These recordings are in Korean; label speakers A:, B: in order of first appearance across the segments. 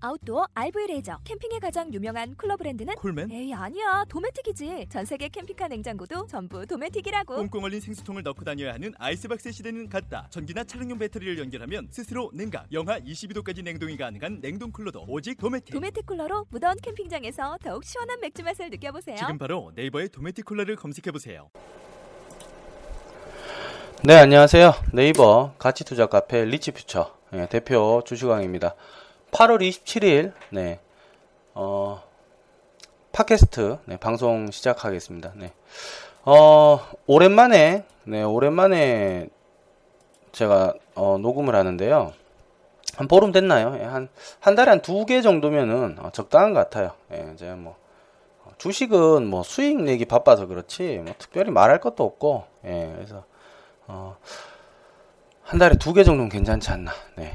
A: 아웃도어 RV 레저 캠핑에 가장 유명한 쿨러 브랜드는
B: 콜맨?
A: 에이 아니야 도메틱이지 전 세계 캠핑카 냉장고도 전부 도메틱이라고
B: 꽁꽁 얼린 생수통을 넣고 다녀야 하는 아이스박스 시대는 갔다. 전기나 차량용 배터리를 연결하면 스스로 냉각, 영하 22도까지 냉동이 가능한 냉동 쿨러도 오직 도메틱.
A: 도메틱 쿨러로 무더운 캠핑장에서 더욱 시원한 맥주 맛을 느껴보세요
B: 지금 바로 네이버에 도메틱 쿨러를 검색해 보세요.
C: 네, 안녕하세요. 네이버 가치투자 카페 리치퓨처 예, 대표 주시광입니다. 8월 27일, 네, 어, 팟캐스트, 네, 방송 시작하겠습니다. 네. 어, 오랜만에, 네, 오랜만에 제가, 어, 녹음을 하는데요. 한 보름 됐나요? 예, 한, 한 달에 한 두 개 정도면은 어, 적당한 것 같아요. 예, 제가 뭐, 어, 주식은 뭐 수익 내기 바빠서 그렇지, 뭐 특별히 말할 것도 없고, 예, 그래서, 어, 한 달에 두 개 정도는 괜찮지 않나, 네.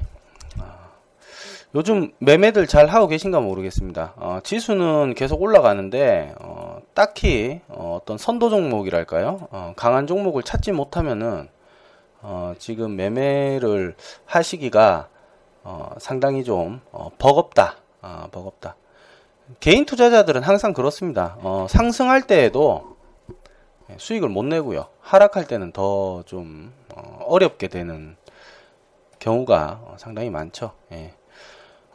C: 요즘 매매들 잘 하고 계신가 모르겠습니다. 어, 지수는 계속 올라가는데 어, 딱히 어, 떤 선도 종목이랄까요? 어, 강한 종목을 찾지 못하면은 어, 지금 매매를 하시기가 어, 상당히 좀 어, 버겁다. 아, 버겁다. 개인 투자자들은 항상 그렇습니다. 어, 상승할 때에도 예, 수익을 못 내고요. 하락할 때는 더 좀 어, 어렵게 되는 경우가 어, 상당히 많죠. 예.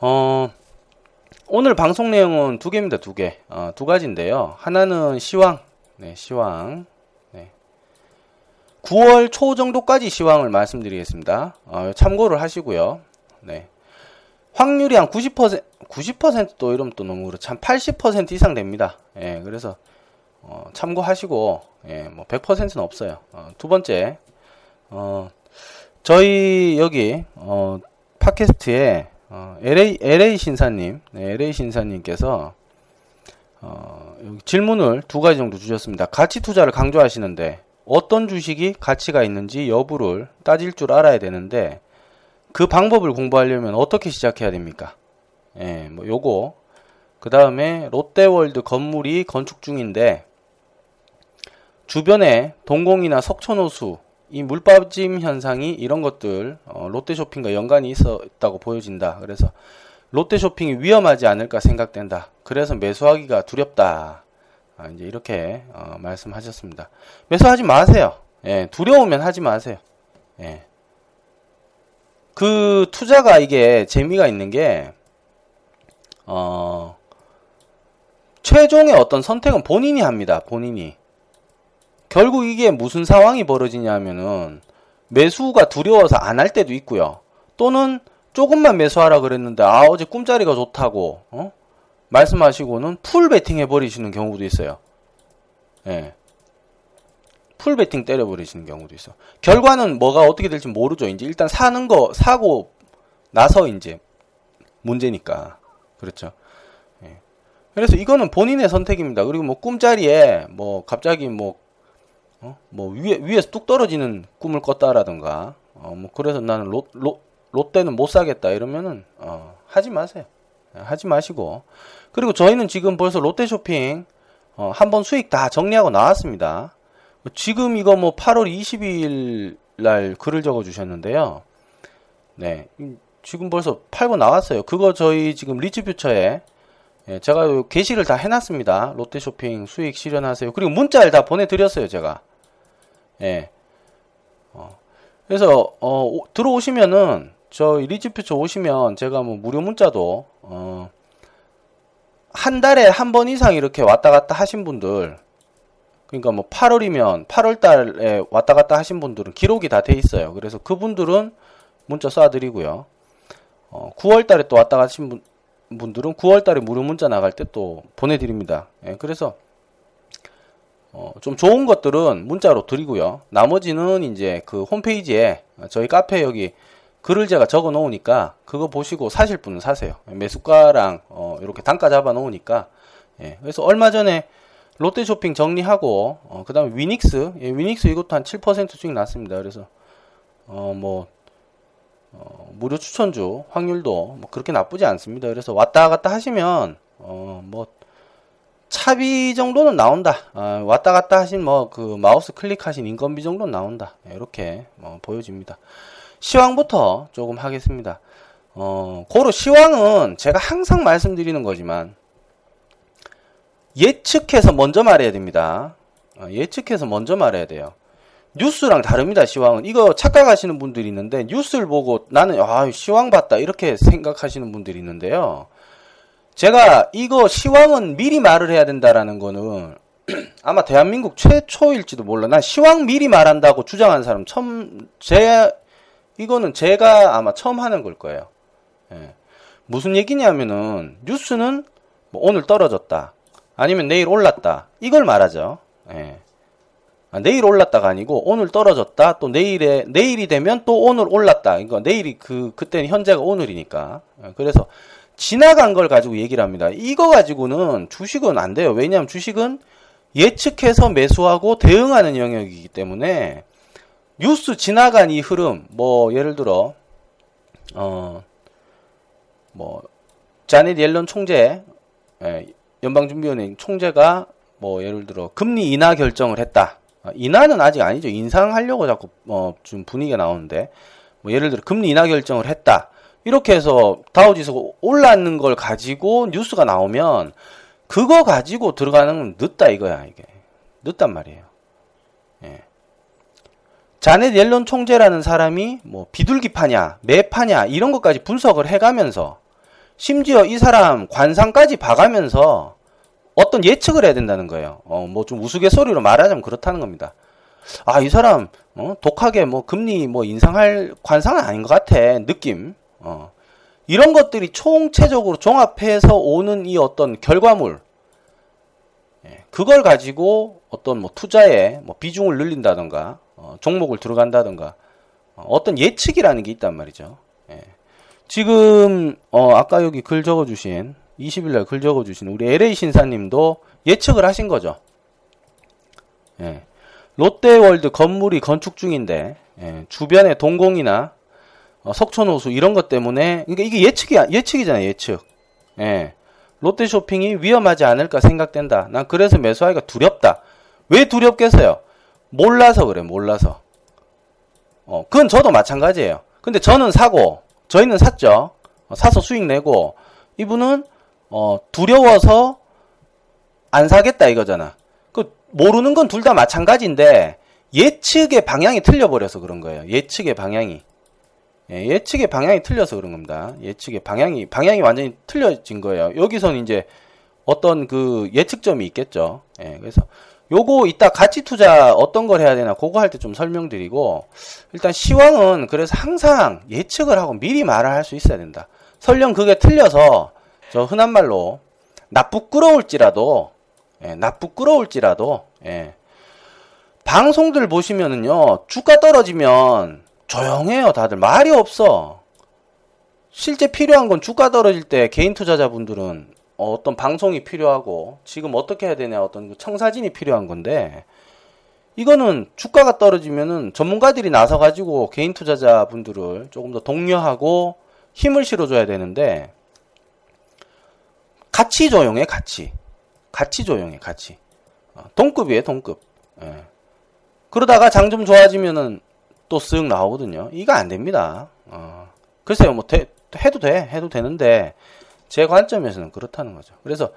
C: 어, 오늘 방송 내용은 두 개입니다, 두 개. 어, 두 가지인데요. 하나는 시황. 네, 시황. 네. 9월 초 정도까지 시황을 말씀드리겠습니다. 어, 참고를 하시고요. 네. 확률이 한 90%, 90%또 이러면 또 너무 그렇죠. 한 80% 이상 됩니다. 예, 그래서, 어, 참고하시고, 예, 뭐 100%는 없어요. 어, 두 번째, 어, 저희 여기, 어, 팟캐스트에 어, LA, LA 신사님, 네, LA 신사님께서, 어, 질문을 두 가지 정도 주셨습니다. 가치 투자를 강조하시는데, 어떤 주식이 가치가 있는지 여부를 따질 줄 알아야 되는데, 그 방법을 공부하려면 어떻게 시작해야 됩니까? 예, 뭐, 요거. 그 다음에 롯데월드 건물이 건축 중인데, 주변에 동공이나 석촌호수, 이 물빠짐 현상이 이런 것들 어, 롯데 쇼핑과 연관이 있었다고 보여진다. 그래서 롯데 쇼핑이 위험하지 않을까 생각된다. 그래서 매수하기가 두렵다. 아, 이제 이렇게 어, 말씀하셨습니다. 매수하지 마세요. 예, 두려우면 하지 마세요. 예. 그 투자가 이게 재미가 있는 게 어, 최종의 어떤 선택은 본인이 합니다. 본인이. 결국 이게 무슨 상황이 벌어지냐면은 매수가 두려워서 안 할 때도 있고요. 또는 조금만 매수하라 그랬는데 아 어제 꿈자리가 좋다고 어? 말씀하시고는 풀 베팅 해버리시는 경우도 있어요. 예. 풀 베팅 때려버리시는 경우도 있어. 결과는 뭐가 어떻게 될지 모르죠. 이제 일단 사는 거 사고 나서 이제 문제니까 그렇죠. 예. 그래서 이거는 본인의 선택입니다. 그리고 뭐 꿈자리에 뭐 갑자기 뭐 어? 뭐 위에 위에서 뚝 떨어지는 꿈을 꿨다라든가 어, 뭐 그래서 나는 롯, 롯, 롯데는 못 사겠다 이러면은 어, 하지 마세요. 예, 하지 마시고 그리고 저희는 지금 벌써 롯데 쇼핑 어, 한번 수익 다 정리하고 나왔습니다. 지금 이거 뭐 8월 22일 날 글을 적어 주셨는데요. 네. 지금 벌써 팔고 나왔어요. 그거 저희 지금 리츠퓨처에 예, 제가 게시를 다 해놨습니다. 롯데쇼핑 수익 실현하세요. 그리고 문자를 다 보내드렸어요, 제가. 예. 어. 그래서 어, 오, 들어오시면은 저 리즈퓨처 오시면 제가 뭐 무료 문자도 어, 한 달에 한 번 이상 이렇게 왔다 갔다 하신 분들 그러니까 뭐 8월이면 8월 달에 왔다 갔다 하신 분들은 기록이 다 돼 있어요. 그래서 그분들은 문자 쏴 드리고요. 어, 9월 달에 또 왔다 가신 분, 분들은 9월 달에 무료 문자 나갈 때 또 보내 드립니다. 예, 그래서 어, 좀 좋은 것들은 문자로 드리고요. 나머지는 이제 그 홈페이지에 저희 카페 여기 글을 제가 적어 놓으니까 그거 보시고 사실 분은 사세요. 매수가랑 어, 이렇게 단가 잡아 놓으니까 예, 그래서 얼마 전에 롯데 쇼핑 정리하고 어, 그다음에 위닉스 예, 위닉스 이것도 한 7% 수익 났습니다. 그래서 어, 뭐, 어, 무료 추천주 확률도 뭐 그렇게 나쁘지 않습니다. 그래서 왔다 갔다 하시면, 어, 뭐, 차비 정도는 나온다. 아, 왔다 갔다 하신 뭐 그 마우스 클릭하신 인건비 정도는 나온다. 이렇게 뭐 보여집니다. 시황부터 조금 하겠습니다. 어, 고로 시황은 제가 항상 말씀드리는 거지만 예측해서 먼저 말해야 됩니다. 어, 예측해서 먼저 말해야 돼요. 뉴스랑 다릅니다, 시황은. 이거 착각하시는 분들이 있는데, 뉴스를 보고 나는, 아, 시황 봤다. 이렇게 생각하시는 분들이 있는데요. 제가 이거 시황은 미리 말을 해야 된다라는 거는 아마 대한민국 최초일지도 몰라. 난 시황 미리 말한다고 주장한 사람 처음, 제, 이거는 제가 아마 처음 하는 걸 거예요. 예. 무슨 얘기냐면은, 뉴스는 뭐 오늘 떨어졌다. 아니면 내일 올랐다. 이걸 말하죠. 예. 아, 내일 올랐다가 아니고 오늘 떨어졌다. 또 내일에 내일이 되면 또 오늘 올랐다. 그러니까 내일이 그 그때는 현재가 오늘이니까. 예, 그래서 지나간 걸 가지고 얘기를 합니다. 이거 가지고는 주식은 안 돼요. 왜냐하면 주식은 예측해서 매수하고 대응하는 영역이기 때문에 뉴스 지나간 이 흐름, 뭐 예를 들어 어 뭐 자넷 옐런 총재, 예, 연방준비원회 총재가 뭐 예를 들어 금리 인하 결정을 했다. 아, 인하는 아직 아니죠. 인상하려고 자꾸 어 좀 분위기가 나오는데 뭐 예를 들어 금리 인하 결정을 했다. 이렇게 해서 다우지수가 올랐는 걸 가지고 뉴스가 나오면 그거 가지고 들어가는 건 늦다 이거야 이게 늦단 말이에요. 예. 자넷 옐런 총재라는 사람이 뭐 비둘기파냐 매파냐 이런 것까지 분석을 해가면서 심지어 이 사람 관상까지 봐가면서 어떤 예측을 해야 된다는 거예요. 어, 뭐 좀 우스갯소리로 말하자면 그렇다는 겁니다. 아, 이 사람, 어, 독하게 뭐 금리 뭐 인상할 관상은 아닌 것 같아. 느낌. 어. 이런 것들이 총체적으로 종합해서 오는 이 어떤 결과물. 예, 그걸 가지고 어떤 뭐 투자에 뭐 비중을 늘린다던가, 어, 종목을 들어간다던가, 어, 떤 예측이라는 게 있단 말이죠. 예. 지금, 어, 아까 여기 글 적어주신 20일날 글 적어주신 우리 LA 신사님도 예측을 하신 거죠. 예. 롯데월드 건물이 건축 중인데 예. 주변에 동공이나 어, 석촌호수 이런 것 때문에 그러니까 이게 예측이 예측이잖아요 예측. 예. 롯데 쇼핑이 위험하지 않을까 생각된다. 난 그래서 매수하기가 두렵다. 왜 두렵겠어요? 몰라서 그래 몰라서. 어, 그건 저도 마찬가지예요. 근데 저는 사고 저희는 샀죠. 어, 사서 수익 내고 이분은 어, 두려워서 안 사겠다 이거잖아. 그 모르는 건 둘 다 마찬가지인데 예측의 방향이 틀려버려서 그런 거예요. 예측의 방향이. 예, 예측의 방향이 틀려서 그런 겁니다. 예측의 방향이 방향이 완전히 틀려진 거예요. 여기서는 이제 어떤 그 예측점이 있겠죠. 예, 그래서 요거 이따 가치 투자 어떤 걸 해야 되나 그거 할 때 좀 설명드리고 일단 시황은 그래서 항상 예측을 하고 미리 말을 할 수 있어야 된다. 설령 그게 틀려서 저 흔한 말로 나쁘끄러울지라도 예, 나쁘끄러울지라도 예. 방송들 보시면은요 주가 떨어지면 조용해요 다들 말이 없어 실제 필요한 건 주가 떨어질 때 개인 투자자분들은 어떤 방송이 필요하고 지금 어떻게 해야 되냐 어떤 그 청사진이 필요한 건데 이거는 주가가 떨어지면은 전문가들이 나서 가지고 개인 투자자분들을 조금 더 독려하고 힘을 실어줘야 되는데 같이 조용해, 같이. 같이 조용해, 같이. 어, 동급이에요, 동급. 예. 그러다가 장 좀 좋아지면은 또 쓱 나오거든요. 이거 안 됩니다. 어. 글쎄요, 뭐, 대, 해도 돼, 해도 되는데, 제 관점에서는 그렇다는 거죠. 그래서,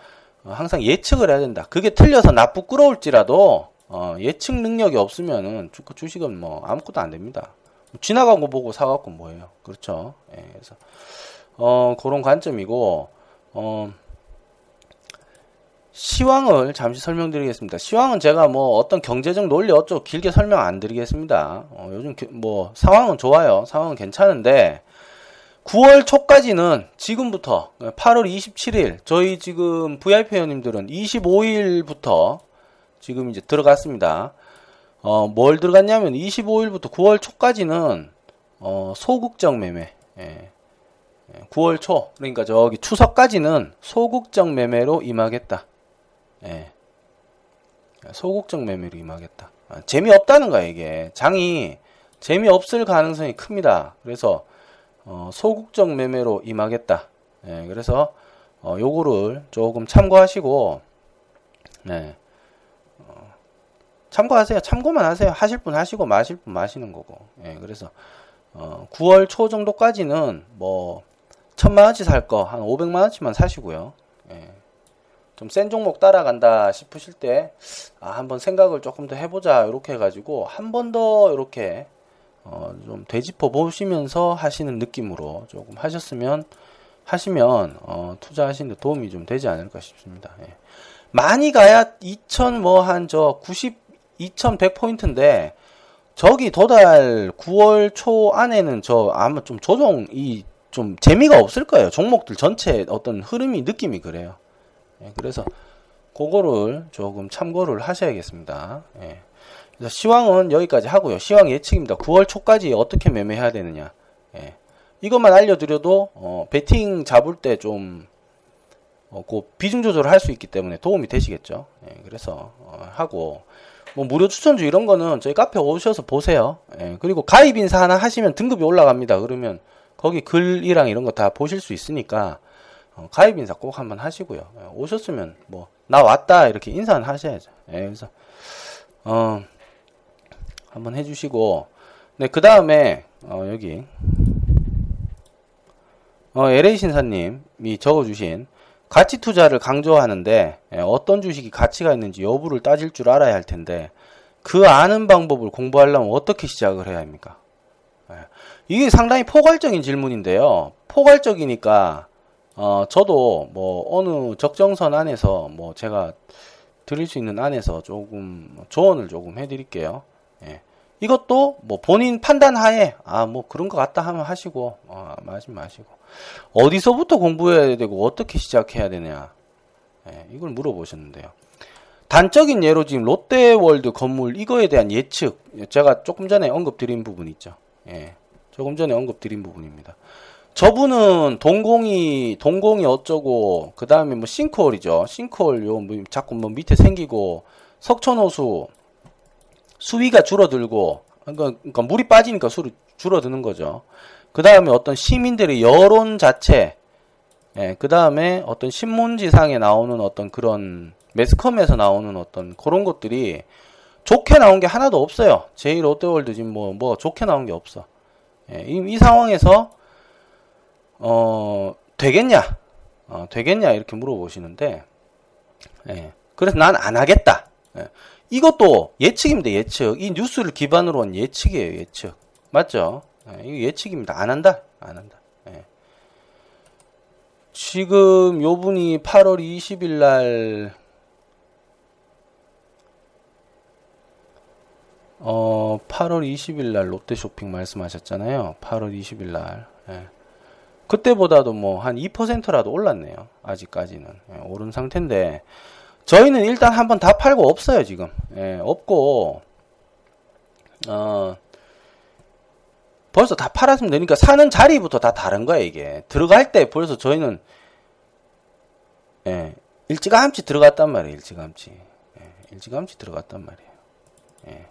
C: 어, 항상 예측을 해야 된다. 그게 틀려서 나 부끄러울지라도, 어, 예측 능력이 없으면은 주, 주식은 뭐, 아무것도 안 됩니다. 지나간 거 보고 사갖고 뭐예요. 그렇죠. 예, 그래서, 어, 그런 관점이고, 어, 시황을 잠시 설명드리겠습니다. 시황은 제가 뭐 어떤 경제적 논리 어쩌고 길게 설명 안 드리겠습니다. 어, 요즘 뭐 상황은 좋아요. 상황은 괜찮은데 9월 초까지는 지금부터 8월 27일 저희 지금 VIP 회원님들은 25일부터 지금 이제 들어갔습니다. 어, 뭘 들어갔냐면 25일부터 9월 초까지는 어, 소극적 매매. 예. 9월 예, 초 그러니까 저기 추석까지는 소극적 매매로 임하겠다. 예. 소극적 매매로 임하겠다. 아, 재미없다는 거야, 이게. 장이 재미없을 가능성이 큽니다. 그래서 어, 소극적 매매로 임하겠다. 예, 그래서 어, 요거를 조금 참고하시고 네. 어, 참고하세요. 참고만 하세요. 하실 분 하시고 마실 분 마시는 거고. 예, 그래서 어, 9월 초 정도까지는 뭐 천만 원치 살 거 한 500만 원치만 사시고요. 예. 좀 센 종목 따라간다 싶으실 때 아, 한번 생각을 조금 더 해보자 이렇게 해가지고 한 번 더 이렇게 어, 좀 되짚어 보시면서 하시는 느낌으로 조금 하셨으면 하시면 어, 투자하시는 데 도움이 좀 되지 않을까 싶습니다. 예. 많이 가야 2000뭐한 저 90, 2100 포인트인데 저기 도달 9월 초 안에는 저 아마 좀 조정이 좀 재미가 없을 거예요. 종목들 전체 어떤 흐름이 느낌이 그래요. 예, 그래서 그거를 조금 참고를 하셔야겠습니다. 예. 시황은 여기까지 하고요. 시황 예측입니다. 9월 초까지 어떻게 매매해야 되느냐. 예. 이것만 알려드려도 어, 베팅 잡을 때좀 어, 그 비중 조절을 할 수 있기 때문에 도움이 되시겠죠. 예, 그래서 어, 하고 뭐 무료 추천주 이런 거는 저희 카페 오셔서 보세요. 예, 그리고 가입 인사 하나 하시면 등급이 올라갑니다. 그러면 거기 글이랑 이런 거 다 보실 수 있으니까 어, 가입 인사 꼭 한번 하시고요. 예, 오셨으면 뭐 나 왔다 이렇게 인사는 하셔야죠. 예, 그래서 어 한번 해주시고 네 그 다음에 어, 여기 어, LA 신사님이 적어주신 가치 투자를 강조하는데 예, 어떤 주식이 가치가 있는지 여부를 따질 줄 알아야 할 텐데 그 아는 방법을 공부하려면 어떻게 시작을 해야 합니까? 예, 이게 상당히 포괄적인 질문인데요. 포괄적이니까 어, 저도 뭐 어느 적정선 안에서 뭐 제가 드릴 수 있는 안에서 조금 조언을 조금 해드릴게요. 예. 이것도 뭐 본인 판단 하에 아 뭐 그런 것 같다 하면 하시고 어, 마시 마시고 어디서부터 공부해야 되고 어떻게 시작해야 되냐 예, 이걸 물어보셨는데요. 단적인 예로 지금 롯데월드 건물 이거에 대한 예측 제가 조금 전에 언급드린 부분 있죠. 예, 조금 전에 언급드린 부분입니다. 저분은 동공이 동공이 어쩌고 그 다음에 뭐 싱크홀이죠. 싱크홀 요 뭐 자꾸 뭐 밑에 생기고 석촌호수 수위가 줄어들고 그러니까, 그러니까 물이 빠지니까 수를 줄어드는 거죠. 그 다음에 어떤 시민들의 여론 자체, 예, 그 다음에 어떤 신문지상에 나오는 어떤 그런 매스컴에서 나오는 어떤 그런 것들이 좋게 나온 게 하나도 없어요. 제일 롯데월드 지금 뭐, 뭐 좋게 나온 게 없어. 예, 이, 이, 상황에서, 어, 되겠냐? 어, 되겠냐? 이렇게 물어보시는데, 예, 그래서 난 안 하겠다. 예, 이것도 예측입니다. 예측. 이 뉴스를 기반으로 한 예측이에요. 예측. 맞죠? 예, 이거 예측입니다. 안 한다. 안 한다. 예. 지금 요 분이 8월 20일 날 어, 8월 20일 날 롯데 쇼핑 말씀하셨잖아요. 8월 20일 날. 예. 그때보다도 뭐 한 2%라도 올랐네요. 아직까지는. 예, 오른 상태인데 저희는 일단 한번 다 팔고 없어요, 지금. 예, 없고, 어, 벌써 다 팔았으면 되니까 사는 자리부터 다 다른 거야, 이게. 들어갈 때 벌써 저희는, 예, 일찌감치 들어갔단 말이에요, 일찌감치. 예, 일찌감치 들어갔단 말이에요. 예.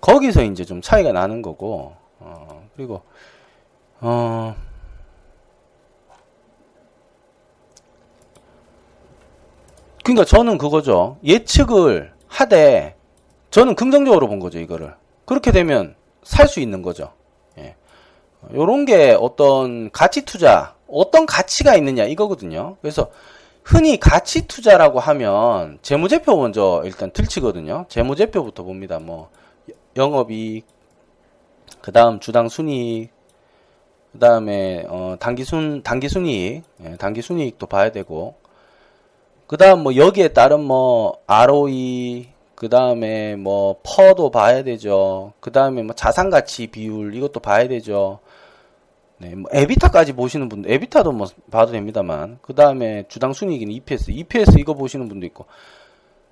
C: 거기서 이제 좀 차이가 나는 거고, 어, 그리고, 어, 그러니까 저는 그거죠. 예측을 하되 저는 긍정적으로 본 거죠, 이거를. 그렇게 되면 살 수 있는 거죠. 예. 요런 게 어떤 가치 투자, 어떤 가치가 있느냐 이거거든요. 그래서 흔히 가치 투자라고 하면 재무제표 먼저 일단 들치거든요. 재무제표부터 봅니다. 뭐 영업이익, 그 다음 주당 순이익, 그 다음에 어, 단기순 단기순이익, 예, 단기순이익도 봐야 되고 그 다음 뭐 여기에 따른 뭐 ROE, 그 다음에 뭐 퍼도 봐야 되죠. 그 다음에 뭐 자산 가치 비율 이것도 봐야 되죠. 네, 뭐 에비타까지 보시는 분들, 에비타도 뭐 봐도 됩니다만, 그 다음에 주당 순이익인 EPS, EPS 이거 보시는 분도 있고,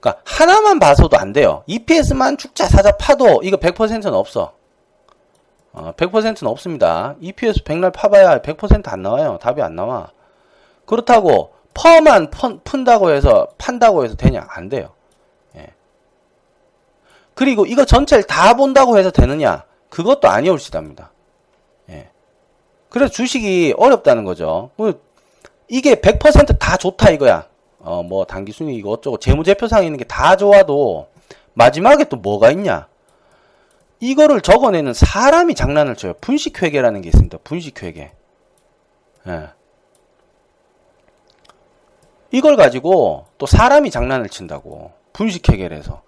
C: 그러니까 하나만 봐서도 안 돼요. EPS만 축자 사자 파도 이거 100%는 없어. 어, 100%는 없습니다. EPS 백날 파봐야 100%안 나와요. 답이 안 나와. 그렇다고 퍼만 푼다고 해서 판다고 해서 되냐? 안 돼요. 예. 그리고 이거 전체를 다 본다고 해서 되느냐? 그것도 아니올시답니다. 예. 그래서 주식이 어렵다는 거죠. 뭐 이게 100%다 좋다 이거야. 어, 뭐 단기순이 이거 어쩌고 재무제표상에 있는 게 다 좋아도 마지막에 또 뭐가 있냐? 이거를 적어내는 사람이 장난을 쳐요. 분식회계라는 게 있습니다. 분식회계. 예. 이걸 가지고 또 사람이 장난을 친다고. 분식회계를 해서.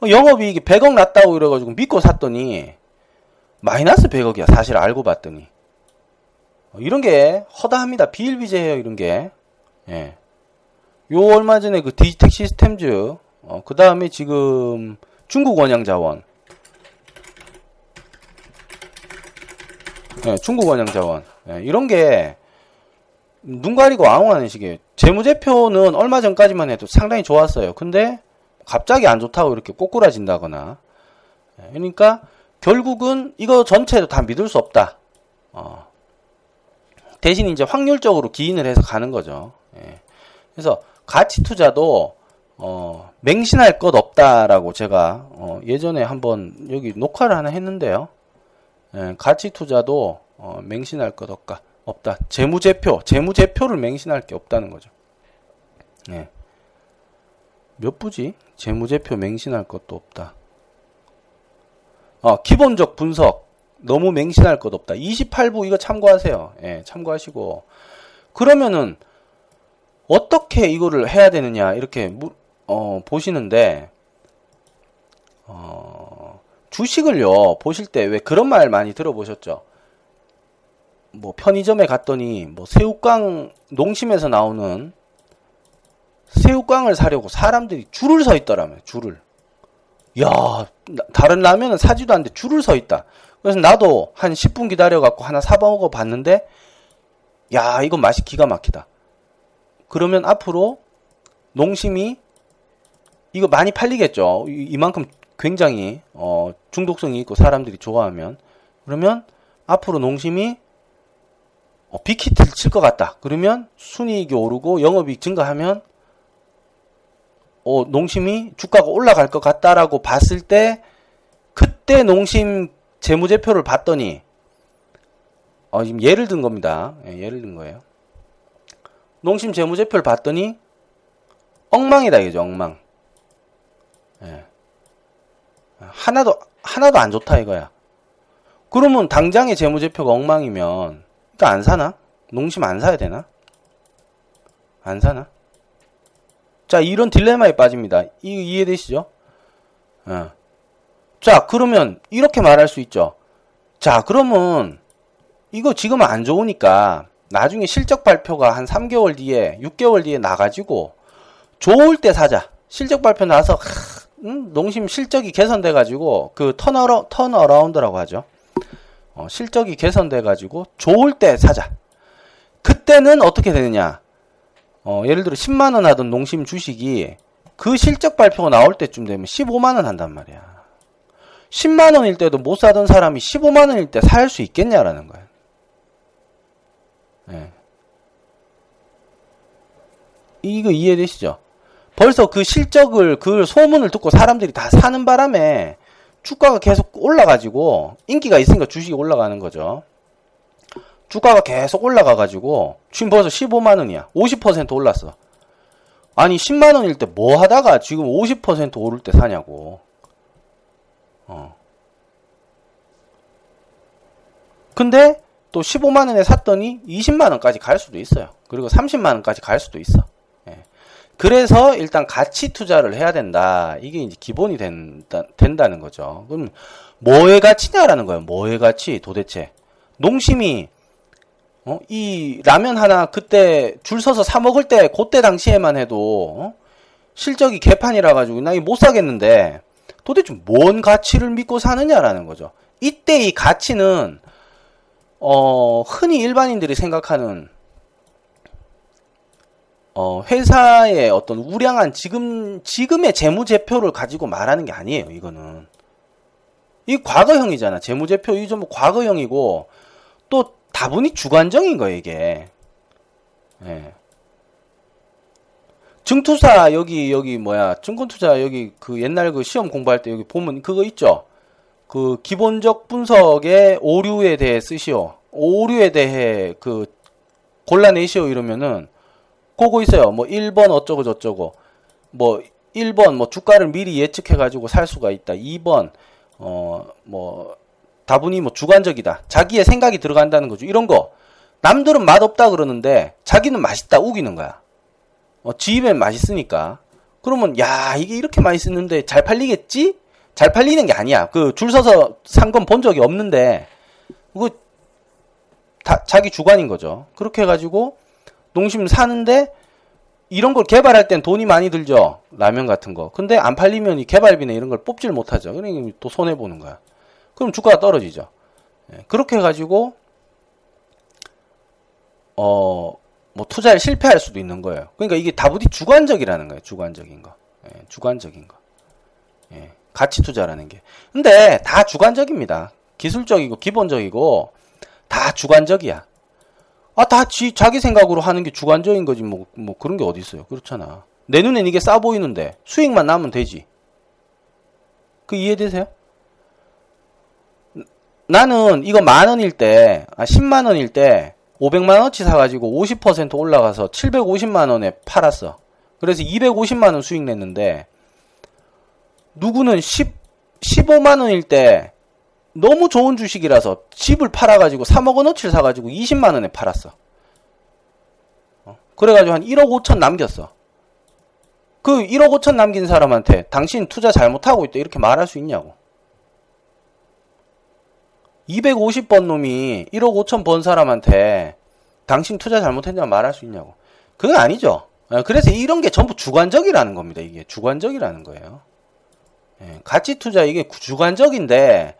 C: 어, 영업이익이 100억 났다고 이래가지고 믿고 샀더니 마이너스 100억이야. 사실 알고 봤더니. 어, 이런 게 허다합니다. 비일비재해요. 이런 게. 예. 요 얼마 전에 그 디지텍 시스템즈 어, 그 다음에 지금 중국 원양 자원 예, 중국 원양 자원 예, 이런 게 눈 가리고 앙호하는 식이에요. 재무제표는 얼마 전까지만 해도 상당히 좋았어요. 근데 갑자기 안 좋다고 이렇게 꼬꾸라진다거나 예, 그러니까 결국은 이거 전체도 다 믿을 수 없다. 어. 대신 이제 확률적으로 기인을 해서 가는 거죠. 예. 그래서 가치 투자도 어, 맹신할 것 없다라고 제가 어, 예전에 한번 여기 녹화를 하나 했는데요. 예, 가치 투자도 어, 맹신할 것 없다. 없다. 재무제표, 재무제표를 맹신할 게 없다는 거죠. 예. 몇 부지? 재무제표 맹신할 것도 없다. 어, 기본적 분석 너무 맹신할 것 없다. 28부 이거 참고하세요. 예, 참고하시고 그러면은 어떻게 이거를 해야 되느냐 이렇게 어, 보시는데 어, 주식을요 보실 때 왜 그런 말 많이 들어보셨죠? 뭐 편의점에 갔더니 뭐 새우깡 농심에서 나오는 새우깡을 사려고 사람들이 줄을 서 있더라면 줄을 야 다른 라면은 사지도 않는데 줄을 서 있다. 그래서 나도 한 10분 기다려 갖고 하나 사 먹어 봤는데 야 이거 맛이 기가 막히다. 그러면 앞으로 농심이 이거 많이 팔리겠죠. 이만큼 굉장히 어, 중독성이 있고 사람들이 좋아하면 그러면 앞으로 농심이 어, 빅히트를 칠 것 같다. 그러면 순이익이 오르고 영업이익 증가하면 어, 농심이 주가가 올라갈 것 같다라고 봤을 때 그때 농심 재무제표를 봤더니 어, 지금 예를 든 겁니다. 예, 예를 든 거예요. 농심 재무제표를 봤더니 엉망이다 이거죠 엉망. 예. 하나도 하나도 안 좋다 이거야. 그러면 당장의 재무제표가 엉망이면 그러니까 안 사나? 농심 안 사야 되나? 안 사나? 자 이런 딜레마에 빠집니다. 이 이해되시죠? 예. 자 그러면 이렇게 말할 수 있죠. 자 그러면 이거 지금 안 좋으니까 나중에 실적 발표가 한 3개월 뒤에, 6개월 뒤에 나가지고 좋을 때 사자. 실적 발표 나서 하, 음, 농심 실적이 개선돼 가지고 그 turnarou turnaround라고 하죠. 어, 실적이 개선돼 가지고 좋을 때 사자. 그때는 어떻게 되느냐? 어, 예를 들어 10만 원 하던 농심 주식이 그 실적 발표가 나올 때쯤 되면 15만 원 한단 말이야. 10만 원일 때도 못 사던 사람이 15만 원일 때 살 수 있겠냐라는 거야. 예. 이거 이해되시죠? 벌써 그 실적을 그 소문을 듣고 사람들이 다 사는 바람에 주가가 계속 올라가지고 인기가 있으니까 주식이 올라가는 거죠. 주가가 계속 올라가가지고 지금 벌써 15만 원이야. 50% 올랐어. 아니 10만 원일 때 뭐 하다가 지금 50% 오를 때 사냐고. 어. 근데 또 15만 원에 샀더니 20만 원까지 갈 수도 있어요. 그리고 30만 원까지 갈 수도 있어. 예. 그래서 일단 가치 투자를 해야 된다. 이게 이제 기본이 된다, 된다는 거죠. 그럼 뭐의 가치냐라는 거예요. 뭐의 가치 도대체. 농심이 어? 이 라면 하나 그때 줄 서서 사 먹을 때 그때 당시에만 해도 어? 실적이 개판이라 가지고 나 이 못 사겠는데 도대체 뭔 가치를 믿고 사느냐라는 거죠. 이때 이 가치는 어, 흔히 일반인들이 생각하는 어, 회사의 어떤 우량한 지금 지금의 재무제표를 가지고 말하는 게 아니에요. 이거는 이 과거형이잖아. 재무제표 이좀 과거형이고 또 다분히 주관적인 거예요. 이게. 예. 증투사 여기 여기 뭐야 증권투자 여기 그 옛날 그 시험 공부할 때 여기 보면 그거 있죠. 그 기본적 분석의 오류에 대해 쓰시오. 오류에 대해 그 골라내시오 이러면은 그거 있어요. 뭐 1번 어쩌고 저쩌고. 뭐 1번 뭐 주가를 미리 예측해 가지고 살 수가 있다. 2번 어 뭐 다분히 뭐 주관적이다. 자기의 생각이 들어간다는 거죠. 이런 거. 남들은 맛없다 그러는데 자기는 맛있다 우기는 거야. 어, 지 입엔 맛있으니까. 그러면 야 이게 이렇게 맛있었는데 잘 팔리겠지? 잘 팔리는 게 아니야. 그 줄 서서 산 건 본 적이 없는데 그거 다 자기 주관인 거죠. 그렇게 해 가지고 농심 사는데 이런 걸 개발할 땐 돈이 많이 들죠. 라면 같은 거. 근데 안 팔리면 이 개발비나 이런 걸 뽑질 못하죠. 그러니까 또 손해 보는 거야. 그럼 주가가 떨어지죠. 예, 그렇게 해가지고 어, 뭐 투자에 실패할 수도 있는 거예요. 그러니까 이게 다부디 주관적이라는 거예요. 주관적인 거. 예, 주관적인 거. 예, 가치 투자라는 게. 근데 다 주관적입니다. 기술적이고 기본적이고 다 주관적이야. 아, 다 지, 자기 생각으로 하는 게 주관적인 거지. 뭐, 뭐 그런 게 어디 있어요. 그렇잖아. 내 눈엔 이게 싸 보이는데 수익만 나면 되지. 그 이해되세요? 나는 이거 만 원일 때, 아, 10만 원일 때 500만 원치 사가지고 50% 올라가서 750만 원에 팔았어. 그래서 250만 원 수익 냈는데 누구는 10, 15만 원일 때 너무 좋은 주식이라서 집을 팔아가지고 3억 원어치를 사가지고 20만 원에 팔았어. 어? 그래가지고 한 1억 5천 남겼어. 그 1억 5천 남긴 사람한테 당신 투자 잘못하고 있다 이렇게 말할 수 있냐고. 250번 놈이 1억 5천 번 사람한테 당신 투자 잘못했냐 말할 수 있냐고. 그건 아니죠. 어, 그래서 이런 게 전부 주관적이라는 겁니다. 이게 주관적이라는 거예요. 예, 가치 투자 이게 주관적인데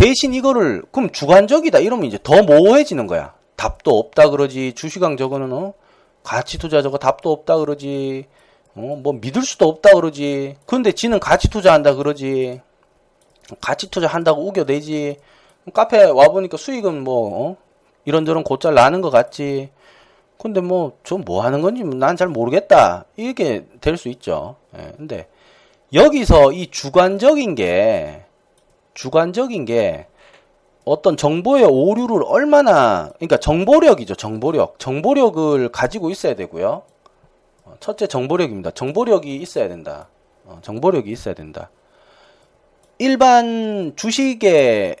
C: 대신 이거를 그럼 주관적이다 이러면 이제 더 모호해지는 거야. 답도 없다 그러지. 주식왕 저거는 어? 가치 투자 저거 답도 없다 그러지. 어? 뭐 믿을 수도 없다 그러지. 근데 지는 가치 투자한다 그러지. 가치 투자 한다고 우겨내지. 카페 와보니까 수익은 뭐, 어? 이런저런 곧잘 나는 것 같지. 근데 뭐, 저 뭐 하는 건지 난 잘 모르겠다. 이렇게 될 수 있죠. 예, 근데, 여기서 이 주관적인 게, 주관적인 게, 어떤 정보의 오류를 얼마나, 그러니까 정보력이죠, 정보력. 정보력을 가지고 있어야 되고요. 어, 첫째 정보력입니다. 정보력이 있어야 된다. 어, 정보력이 있어야 된다. 일반 주식에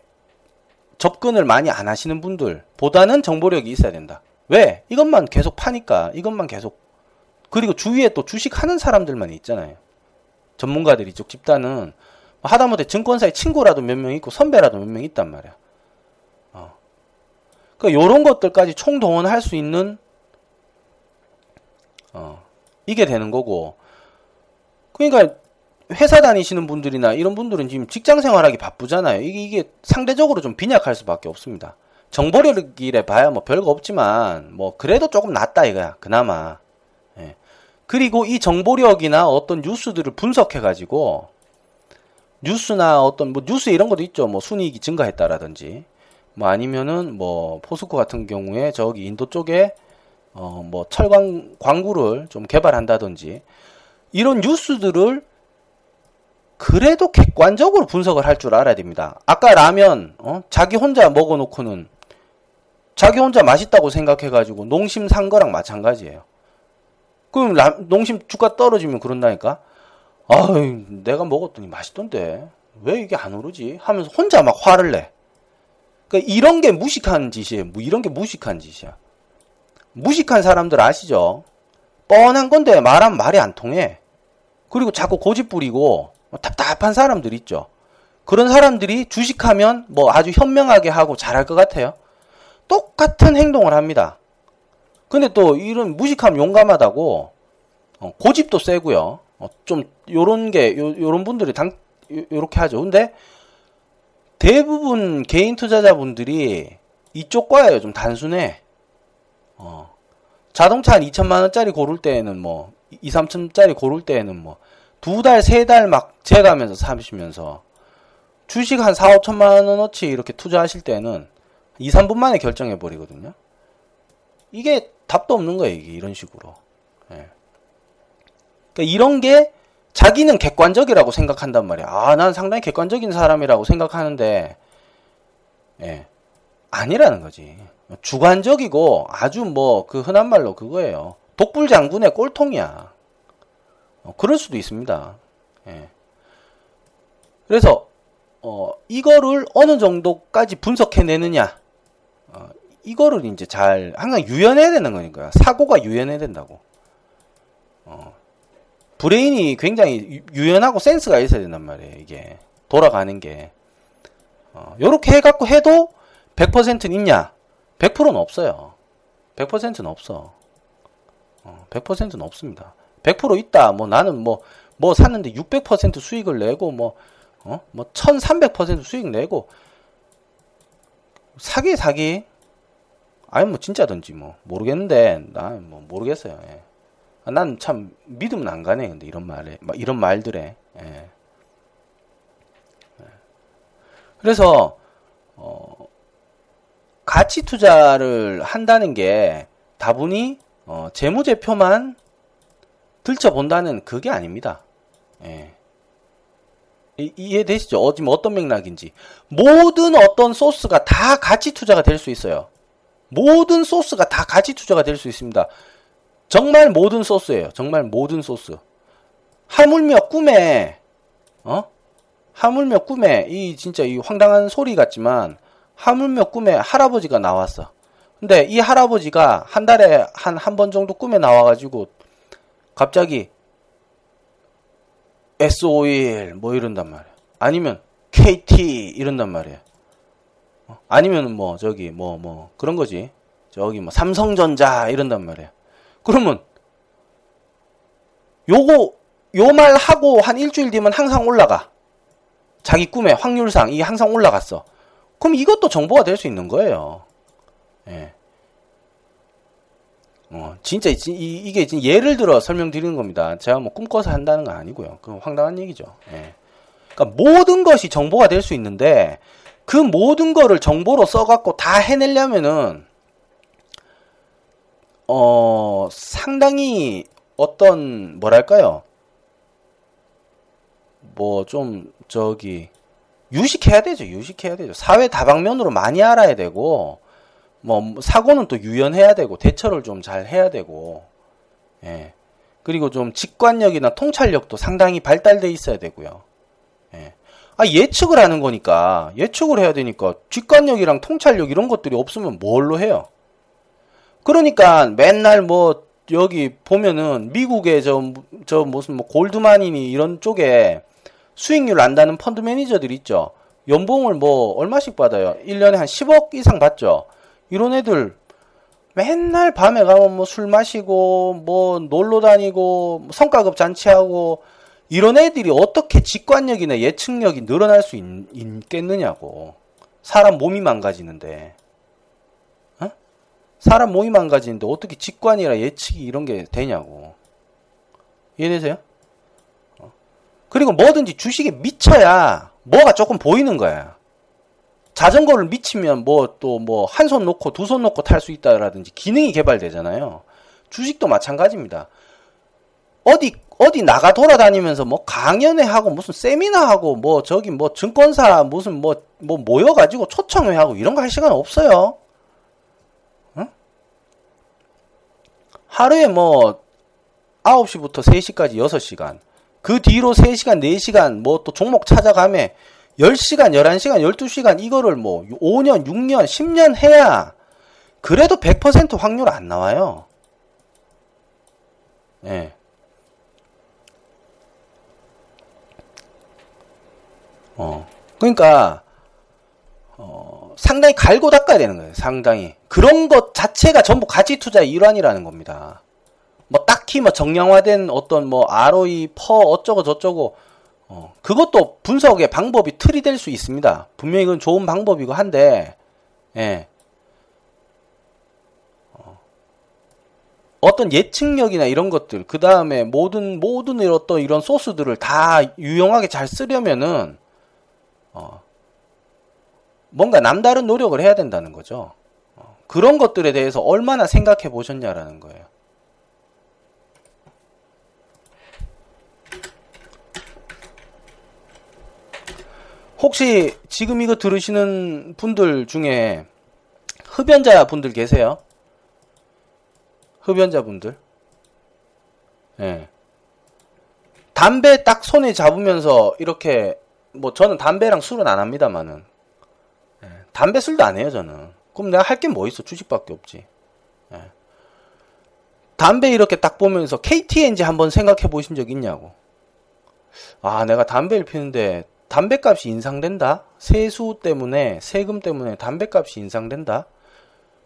C: 접근을 많이 안 하시는 분들보다는 정보력이 있어야 된다. 왜? 이것만 계속 파니까, 이것만 계속. 그리고 주위에 또 주식 하는 사람들만 있잖아요. 전문가들이 쪽 집단은 하다못해 증권사의 친구라도 몇 명 있고 선배라도 몇 명 있단 말이야. 어. 그러니까 요런 것들까지 총동원할 수 있는 어. 이게 되는 거고. 그러니까 회사 다니시는 분들이나 이런 분들은 지금 직장 생활하기 바쁘잖아요. 이게, 이게 상대적으로 좀 빈약할 수밖에 없습니다. 정보력이래 봐야 뭐 별거 없지만 뭐 그래도 조금 낫다 이거야. 그나마. 예. 그리고 이 정보력이나 어떤 뉴스들을 분석해 가지고 뉴스나 어떤 뭐 뉴스 이런 것도 있죠. 뭐 순이익이 증가했다라든지 뭐 아니면은 뭐 포스코 같은 경우에 저기 인도 쪽에 어 뭐 철광 광구를 좀 개발한다든지 이런 뉴스들을 그래도 객관적으로 분석을 할 줄 알아야 됩니다. 아까 라면 어? 자기 혼자 먹어놓고는 자기 혼자 맛있다고 생각해가지고 농심 산 거랑 마찬가지예요. 그럼 라, 농심 주가 떨어지면 그런다니까. 아유 내가 먹었더니 맛있던데 왜 이게 안 오르지? 하면서 혼자 막 화를 내. 그러니까 이런 게 무식한 짓이에요. 뭐 이런 게 무식한 짓이야. 무식한 사람들 아시죠? 뻔한 건데 말하면 말이 안 통해. 그리고 자꾸 고집 부리고 뭐 답답한 사람들 있죠. 그런 사람들이 주식하면 뭐 아주 현명하게 하고 잘할 것 같아요. 똑같은 행동을 합니다. 근데 또 이런 무식함 용감하다고 어, 고집도 세고요. 어, 좀 요런 게 요, 요런 분들이 당 요, 요렇게 하죠. 근데 대부분 개인 투자자분들이 이쪽 과예요. 좀 단순해. 어. 자동차 한 2천만 원짜리 고를 때에는 뭐 2, 3천짜리 고를 때에는 뭐 두 달, 세 달 막 재가면서 사시면서 주식 한 4, 5천만 원어치 이렇게 투자하실 때는 2, 3분 만에 결정해 버리거든요. 이게 답도 없는 거예요, 이게 이런 식으로. 예. 그러니까 이런 게 자기는 객관적이라고 생각한단 말이야. 아, 난 상당히 객관적인 사람이라고 생각하는데, 예, 아니라는 거지. 주관적이고 아주 뭐 그 흔한 말로 그거예요. 독불 장군의 꼴통이야. 어, 그럴 수도 있습니다. 예. 그래서 어, 이거를 어느 정도까지 분석해내느냐, 어, 이거를 이제 잘 항상 유연해야 되는 거니까요. 사고가 유연해야 된다고. 어, 브레인이 굉장히 유연하고 센스가 있어야 된단 말이에요. 이게 돌아가는 게. 어, 요렇게 해갖고 해도 100%는 있냐? 100%는 없어요. 100%는 없어. 어, 100%는 없습니다. 100% 있다. 뭐 나는 뭐, 뭐 샀는데 600% 수익을 내고 뭐, 어? 뭐 1300% 수익 내고 사기 사기 아니 뭐 진짜든지 뭐 모르겠는데 난뭐 모르겠어요. 예. 아, 난참 믿으면 안 가네. 근데 이런 말에 이런 말들에. 예. 예. 그래서 어, 가치 투자를 한다는 게 다분히 어, 재무제표만 들춰본다는 그게 아닙니다. 예. 이해되시죠? 어, 지금 어떤 맥락인지. 모든 어떤 소스가 다 가치 투자가 될 수 있어요. 모든 소스가 다 가치 투자가 될 수 있습니다. 정말 모든 소스예요. 정말 모든 소스. 하물며 꿈에, 어? 하물며 꿈에, 이 진짜 이 황당한 소리 같지만, 하물며 꿈에 할아버지가 나왔어. 근데 이 할아버지가 한 달에 한 한 번 정도 꿈에 나와가지고, 갑자기 S5일 뭐 이런단 말이야. 아니면 KT 이런단 말이야. 어? 아니면 뭐 저기 뭐뭐 뭐 그런 거지. 저기 뭐 삼성전자 이런단 말이야. 그러면 요거 요 말 하고 한 일주일 뒤면 항상 올라가. 자기 꿈의 확률상 이 항상 올라갔어. 그럼 이것도 정보가 될 수 있는 거예요. 예. 어, 진짜 이, 게 예를 들어 설명드리는 겁니다. 제가 뭐 꿈꿔서 한다는 건 아니고요. 그건 황당한 얘기죠. 예. 그러니까 모든 것이 정보가 될 수 있는데 그 모든 거를 정보로 써갖고 다 해내려면은 어 상당히 어떤 뭐랄까요? 뭐 좀 저기 유식해야 되죠. 유식해야 되죠. 사회 다방면으로 많이 알아야 되고 뭐 사고는 또 유연해야 되고 대처를 좀 잘 해야 되고 예. 그리고 좀 직관력이나 통찰력도 상당히 발달돼 있어야 되고요. 예. 아 예측을 하는 거니까 예측을 해야 되니까 직관력이랑 통찰력 이런 것들이 없으면 뭘로 해요? 그러니까 맨날 뭐 여기 보면은 미국의 저, 저 무슨 뭐 골드만이니 이런 쪽에 수익률 안다는 펀드 매니저들 있죠. 연봉을 뭐 얼마씩 받아요? 1년에 한 10억 이상 받죠. 이런 애들 맨날 밤에 가면 뭐 술 마시고 뭐 놀러 다니고 뭐 성과급 잔치하고 이런 애들이 어떻게 직관력이나 예측력이 늘어날 수 있, 있겠느냐고. 사람 몸이 망가지는데. 어? 사람 몸이 망가지는데 어떻게 직관이나 예측이 이런 게 되냐고. 이해되세요? 어. 그리고 뭐든지 주식에 미쳐야 뭐가 조금 보이는 거야. 자전거를 미치면 뭐 또 뭐 한 손 놓고 두 손 놓고 탈 수 있다라든지 기능이 개발되잖아요. 주식도 마찬가지입니다. 어디 어디 나가 돌아다니면서 뭐 강연회 하고 무슨 세미나 하고 뭐 저기 뭐 증권사 무슨 뭐뭐 뭐 모여가지고 초청회 하고 이런 거 할 시간 없어요. 하루에 뭐 9시부터 3시까지 6시간. 그 뒤로 3시간, 4시간 뭐 또 종목 찾아가며 10시간, 11시간, 12시간 이거를 뭐 5년, 6년, 10년 해야 그래도 100% 확률 안 나와요. 예. 네. 어. 그러니까 어, 상당히 갈고 닦아야 되는 거예요. 상당히. 그런 것 자체가 전부 가치 투자의 일환이라는 겁니다. 뭐 딱히 뭐 정량화된 어떤 뭐 ROE, 퍼 어쩌고 저쩌고 어, 그것도 분석의 방법이 틀이 될 수 있습니다. 분명히 그건 좋은 방법이고 한데, 예. 어, 어떤 예측력이나 이런 것들, 그 다음에 모든, 모든 어떤 이런 소스들을 다 유용하게 잘 쓰려면은, 어, 뭔가 남다른 노력을 해야 된다는 거죠. 그런 것들에 대해서 얼마나 생각해 보셨냐라는 거예요. 혹시 지금 이거 들으시는 분들 중에 흡연자 분들 계세요? 흡연자 분들? 예. 담배 딱 손에 잡으면서 이렇게 뭐 저는 담배랑 술은 안 합니다만은 예. 담배 술도 안 해요 저는 그럼 내가 할 게 뭐 있어 주식밖에 없지. 예. 담배 이렇게 딱 보면서 KTNG 한번 생각해 보신 적 있냐고. 아 내가 담배를 피는데 담배값이 인상된다? 세수 때문에 세금 때문에 담배값이 인상된다?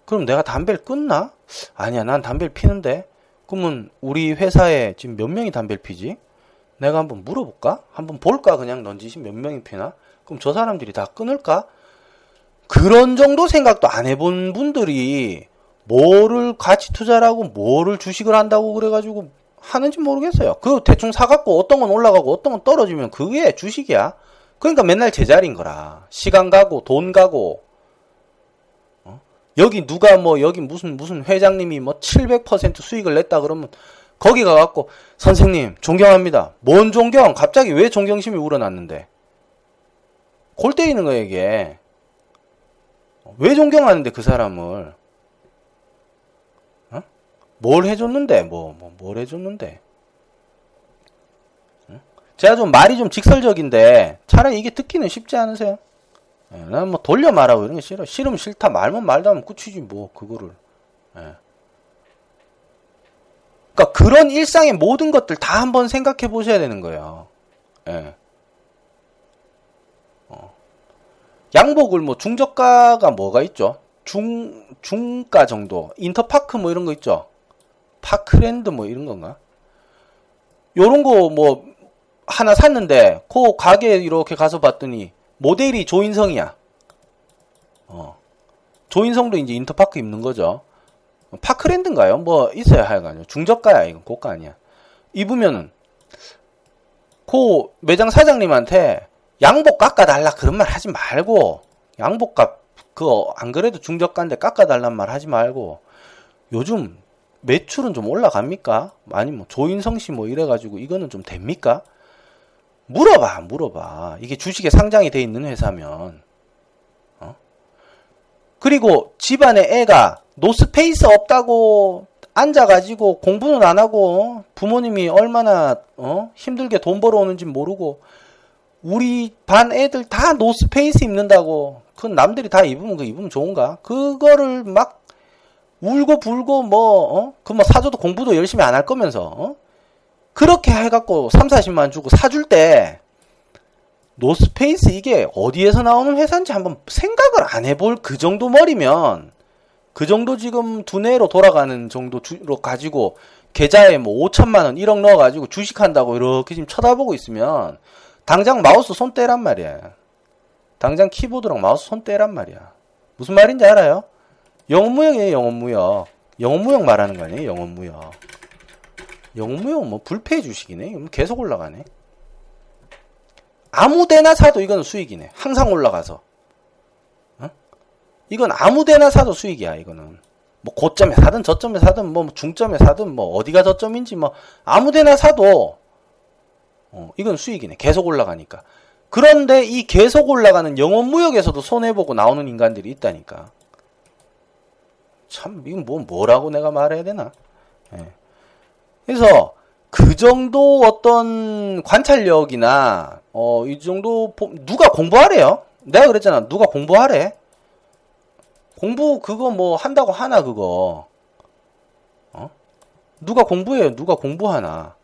C: 그럼 내가 담배를 끊나? 아니야 난 담배를 피는데 그러면 우리 회사에 지금 몇 명이 담배를 피지? 내가 한번 물어볼까? 한번 볼까? 그냥 넌지시 몇 명이 피나? 그럼 저 사람들이 다 끊을까? 그런 정도 생각도 안 해본 분들이 뭐를 가치 투자라고 뭐를 주식을 한다고 그래가지고 하는지 모르겠어요. 그 대충 사갖고 어떤 건 올라가고 어떤 건 떨어지면 그게 주식이야. 그러니까 맨날 제자리인 거라. 시간 가고 돈 가고 어? 여기 누가 뭐 여기 무슨 무슨 회장님이 뭐 700% 수익을 냈다 그러면 거기 가갖고 선생님 존경합니다. 뭔 존경? 갑자기 왜 존경심이 우러났는데? 골 때리는 거야 이게. 왜 존경하는데 그 사람을? 어? 뭘 해줬는데? 뭐, 뭐, 뭘 해줬는데? 제가 좀 말이 좀 직설적인데 차라리 이게 듣기는 쉽지 않으세요? 예, 난뭐 돌려 말하고 이런 게 싫어. 싫으면 싫다. 말면 말다 하면 끝이지 뭐 그거를. 예. 그러니까 그런 일상의 모든 것들 다 한번 생각해 보셔야 되는 거예요. 예. 어. 양복을 뭐 중저가가 뭐가 있죠? 중 중가 정도. 인터파크 뭐 이런 거 있죠? 파크랜드 뭐 이런 건가? 요런 거 뭐 하나 샀는데 그 가게에 이렇게 가서 봤더니 모델이 조인성이야. 어. 조인성도 이제 인터파크 입는 거죠. 파크랜드인가요? 뭐 있어야 하여간요. 중저가야 이건 고가 아니야. 입으면은 그 매장 사장님한테 양복 깎아달라 그런 말 하지 말고 양복 값 그거 안 그래도 중저가인데 깎아달란 말 하지 말고 요즘 매출은 좀 올라갑니까? 아니 뭐 조인성 씨 뭐 이래가지고 이거는 좀 됩니까? 물어봐, 물어봐. 이게 주식에 상장이 돼 있는 회사면. 어? 그리고 집안에 애가 노스페이스 없다고 앉아가지고 공부는 안 하고 부모님이 얼마나 어? 힘들게 돈 벌어오는지 모르고 우리 반 애들 다 노스페이스 입는다고 그건 남들이 다 입으면 그 입으면 좋은가? 그거를 막 울고 불고 뭐 어? 그뭐 사줘도 공부도 열심히 안 할 거면서 어? 그렇게 해갖고 3, 40만 주고 사줄 때 노스페이스 이게 어디에서 나오는 회사인지 한번 생각을 안 해볼 그 정도 머리면 그 정도 지금 두뇌로 돌아가는 정도로 가지고 계좌에 뭐 5천만 원 1억 넣어가지고 주식한다고 이렇게 지금 쳐다보고 있으면 당장 마우스 손 떼란 말이야. 당장 키보드랑 마우스 손 떼란 말이야. 무슨 말인지 알아요? 영원무역이에요, 영원무역. 영원무역 말하는 거 아니에요, 영원무역. 영원무역 뭐 불패 주식이네. 계속 올라가네. 아무 데나 사도 이건 수익이네. 항상 올라가서. 어? 이건 아무 데나 사도 수익이야. 이거는 뭐 고점에 사든 저점에 사든 뭐 중점에 사든 뭐 어디가 저점인지 뭐 아무 데나 사도 어, 이건 수익이네. 계속 올라가니까. 그런데 이 계속 올라가는 영업 무역에서도 손해보고 나오는 인간들이 있다니까. 참, 이건 뭐, 뭐라고 내가 말해야 되나? 예. 그래서 그 정도 어떤 관찰력이나 어, 이 정도 누가 공부하래요? 내가 그랬잖아. 누가 공부하래? 공부 그거 뭐 한다고 하나 그거. 어? 누가 공부해요? 누가 공부하나?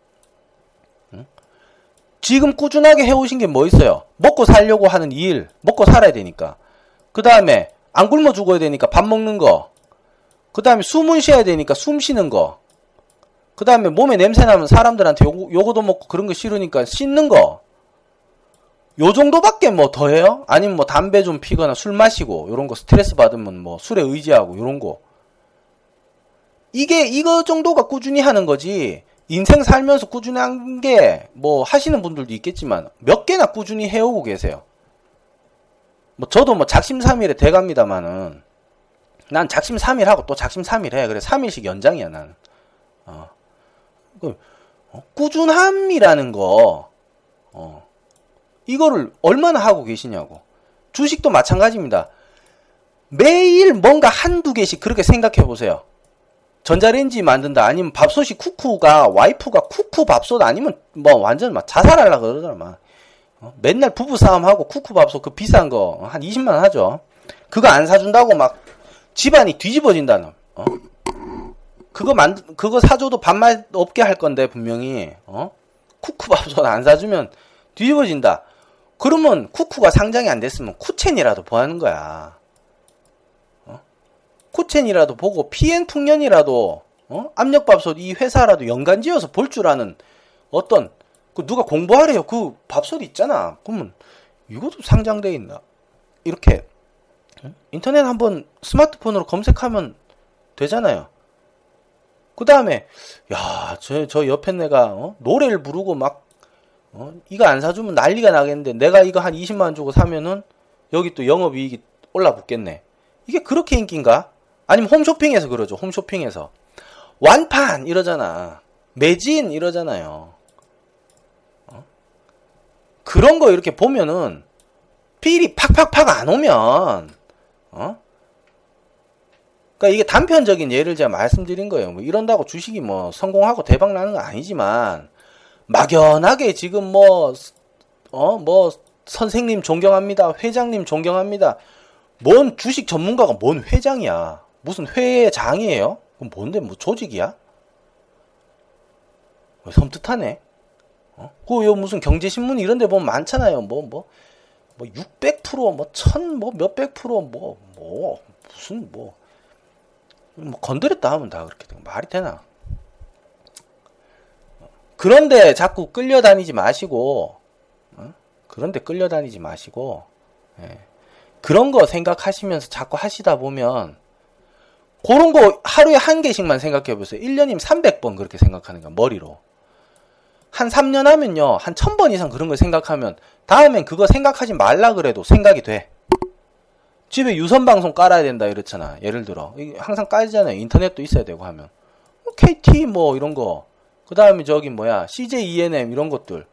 C: 응? 지금 꾸준하게 해오신 게 뭐 있어요? 먹고 살려고 하는 일, 먹고 살아야 되니까. 그 다음에 안 굶어 죽어야 되니까 밥 먹는 거. 그 다음에 숨은 쉬어야 되니까 숨 쉬는 거. 그 다음에 몸에 냄새 나면 사람들한테 요거, 요거도 먹고 그런 거 싫으니까 씻는 거. 요 정도밖에 뭐 더 해요? 아니면 뭐 담배 좀 피거나 술 마시고 요런 거 스트레스 받으면 뭐 술에 의지하고 요런 거. 이게 이거 정도가 꾸준히 하는 거지. 인생 살면서 꾸준히 한 게 뭐 하시는 분들도 있겠지만 몇 개나 꾸준히 해오고 계세요. 뭐 저도 뭐 작심 3일에 돼갑니다마는 난 작심 3일 하고 또 작심 3일 해. 그래 3일씩 연장이야 난. 어. 그, 어, 꾸준함이라는 거, 어, 이거를 얼마나 하고 계시냐고. 주식도 마찬가지입니다. 매일 뭔가 한두 개씩 그렇게 생각해 보세요. 전자레인지 만든다 아니면 밥솥이 쿠쿠가 와이프가 쿠쿠 밥솥 아니면 뭐 완전 막 자살하려 그러더라 막 어? 맨날 부부 싸움하고 쿠쿠 밥솥 그 비싼 거 한 20만 원 하죠. 그거 안 사준다고 막 집안이 뒤집어진다는. 어? 그거 만 그거 사줘도 밥맛 없게 할 건데 분명히 어? 쿠쿠 밥솥 안 사주면 뒤집어진다. 그러면 쿠쿠가 상장이 안 됐으면 쿠첸이라도 뭐 하는 거야. 어? 쿠첸이라도 보고 PN 풍년이라도 어? 압력밥솥 이 회사라도 연관지어서 볼 줄 아는 어떤 그 누가 공부하래요. 그 밥솥 있잖아. 그러면 이것도 상장돼 있나? 이렇게 인터넷 한번 스마트폰으로 검색하면 되잖아요. 그 다음에 야, 저, 저 옆에 내가 어? 노래를 부르고 막 어? 이거 안 사주면 난리가 나겠는데 내가 이거 한 20만 원 주고 사면은 여기 또 영업이익이 올라붙겠네. 이게 그렇게 인기인가? 아니면 홈쇼핑에서 그러죠. 홈쇼핑에서 완판 이러잖아. 매진 이러잖아요. 어? 그런 거 이렇게 보면은 필이 팍팍팍 안 오면 어? 그러니까 이게 단편적인 예를 제가 말씀드린 거예요. 뭐 이런다고 주식이 뭐 성공하고 대박 나는 건 아니지만 막연하게 지금 뭐, 어, 뭐, 선생님 존경합니다. 회장님 존경합니다. 뭔 주식 전문가가 뭔 회장이야. 무슨 회장이에요? 그럼 뭔데, 뭐 조직이야? 섬뜩하네. 어? 그, 요 무슨 경제신문 이런 데 보면 많잖아요. 뭐, 뭐, 뭐, 600%, 뭐, 1000, 뭐, 몇백 프로, 뭐, 뭐, 무슨, 뭐, 뭐, 건드렸다 하면 다 그렇게 말이 되나? 그런데 자꾸 끌려다니지 마시고, 어? 그런데 끌려다니지 마시고, 예. 그런 거 생각하시면서 자꾸 하시다 보면, 그런 거 하루에 한 개씩만 생각해 보세요. 1년이면 300번 그렇게 생각하는 거야, 머리로. 한 3년 하면요, 한 1000번 이상 그런 걸 생각하면, 다음엔 그거 생각하지 말라 그래도 생각이 돼. 집에 유선방송 깔아야 된다 이렇잖아. 예를 들어. 항상 깔잖아요. 인터넷도 있어야 되고 하면. KT 뭐 이런 거. 그 다음에 저기 뭐야 CJ ENM 이런 것들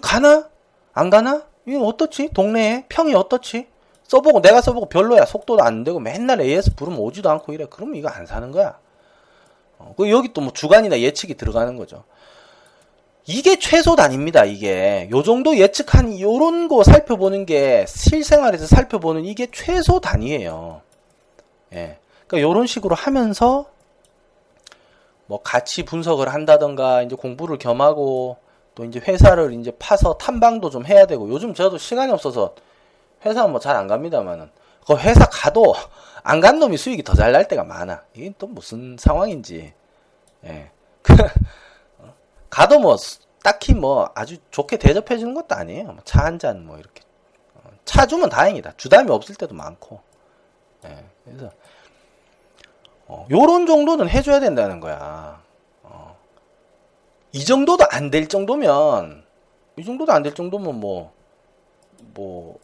C: 가나 안 가나 이건 어떻지 동네에 평이 어떻지 써보고 내가 써보고 별로야. 속도도 안 되고 맨날 AS 부르면 오지도 않고 이래. 그러면 이거 안 사는 거야. 어, 그 여기 또 뭐 주간이나 예측이 들어가는 거죠. 이게 최소 단입니다 이게. 요 정도 예측한 요런 거 살펴보는 게 실생활에서 살펴보는 이게 최소 단위예요. 예. 그러니까 요런 식으로 하면서 뭐 같이 분석을 한다던가 이제 공부를 겸하고 또 이제 회사를 이제 파서 탐방도 좀 해야 되고 요즘 저도 시간이 없어서 회사 뭐 잘 안 갑니다만은 그 회사 가도 안 간 놈이 수익이 더 잘 날 때가 많아. 이게 또 무슨 상황인지. 예. 어? 가도 뭐 딱히 뭐 아주 좋게 대접해 주는 것도 아니에요. 뭐차한 잔 뭐 이렇게 어, 차 주면 다행이다. 주담이 없을 때도 많고. 예. 그래서 어, 요런 정도는 해줘야 된다는 거야. 어. 이 정도도 안 될 정도면, 이 정도도 안 될 정도면 뭐, 뭐,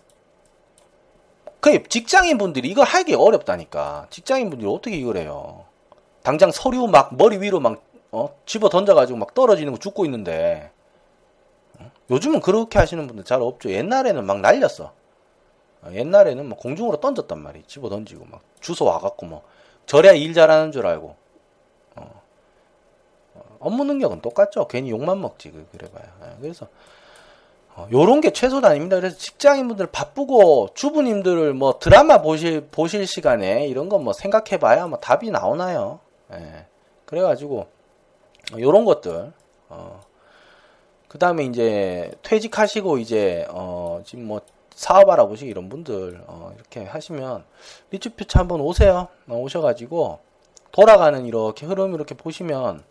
C: 그 직장인 분들이 이걸 하기 어렵다니까. 직장인 분들이 어떻게 이걸 해요? 당장 서류 막 머리 위로 막, 어, 집어 던져가지고 막 떨어지는 거 죽고 있는데, 어? 요즘은 그렇게 하시는 분들 잘 없죠. 옛날에는 막 날렸어. 어, 옛날에는 막 공중으로 던졌단 말이야. 집어 던지고 막 주워 와갖고 뭐 저래야 일 잘하는 줄 알고. 어. 어. 업무 능력은 똑같죠. 괜히 욕만 먹지. 그, 그래봐야. 예, 그래서, 어, 요런 게 최소단입니다. 그래서 직장인분들 바쁘고 주부님들 뭐 드라마 보실, 보실 시간에 이런 거 뭐 생각해 봐야 뭐 답이 나오나요. 예. 그래 가지고, 요런 것들, 어. 그 다음에 이제 퇴직하시고 이제, 어, 지금 뭐 사업 알아보시 이런 분들 어, 이렇게 하시면 리츠퓨처 한번 오세요. 어, 오셔 가지고 돌아가는 이렇게 흐름 이렇게 보시면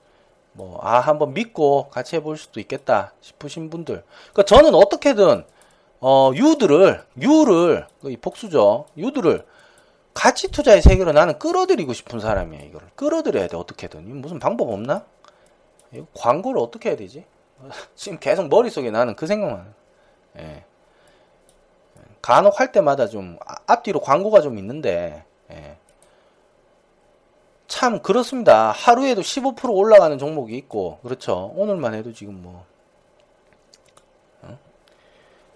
C: 뭐 아 한번 믿고 같이 해볼 수도 있겠다 싶으신 분들. 그러니까 저는 어떻게든 어, 유들을 유를 이 복수죠. 유들을 가치 투자의 세계로 나는 끌어들이고 싶은 사람이야 이거를 끌어들여야 돼 어떻게든 무슨 방법 없나? 광고를 어떻게 해야 되지? 지금 계속 머릿속에 나는 그 생각만. 예. 간혹 할 때마다 좀 아, 앞뒤로 광고가 좀 있는데 예. 참 그렇습니다. 하루에도 15% 올라가는 종목이 있고 그렇죠. 오늘만 해도 지금 뭐 어?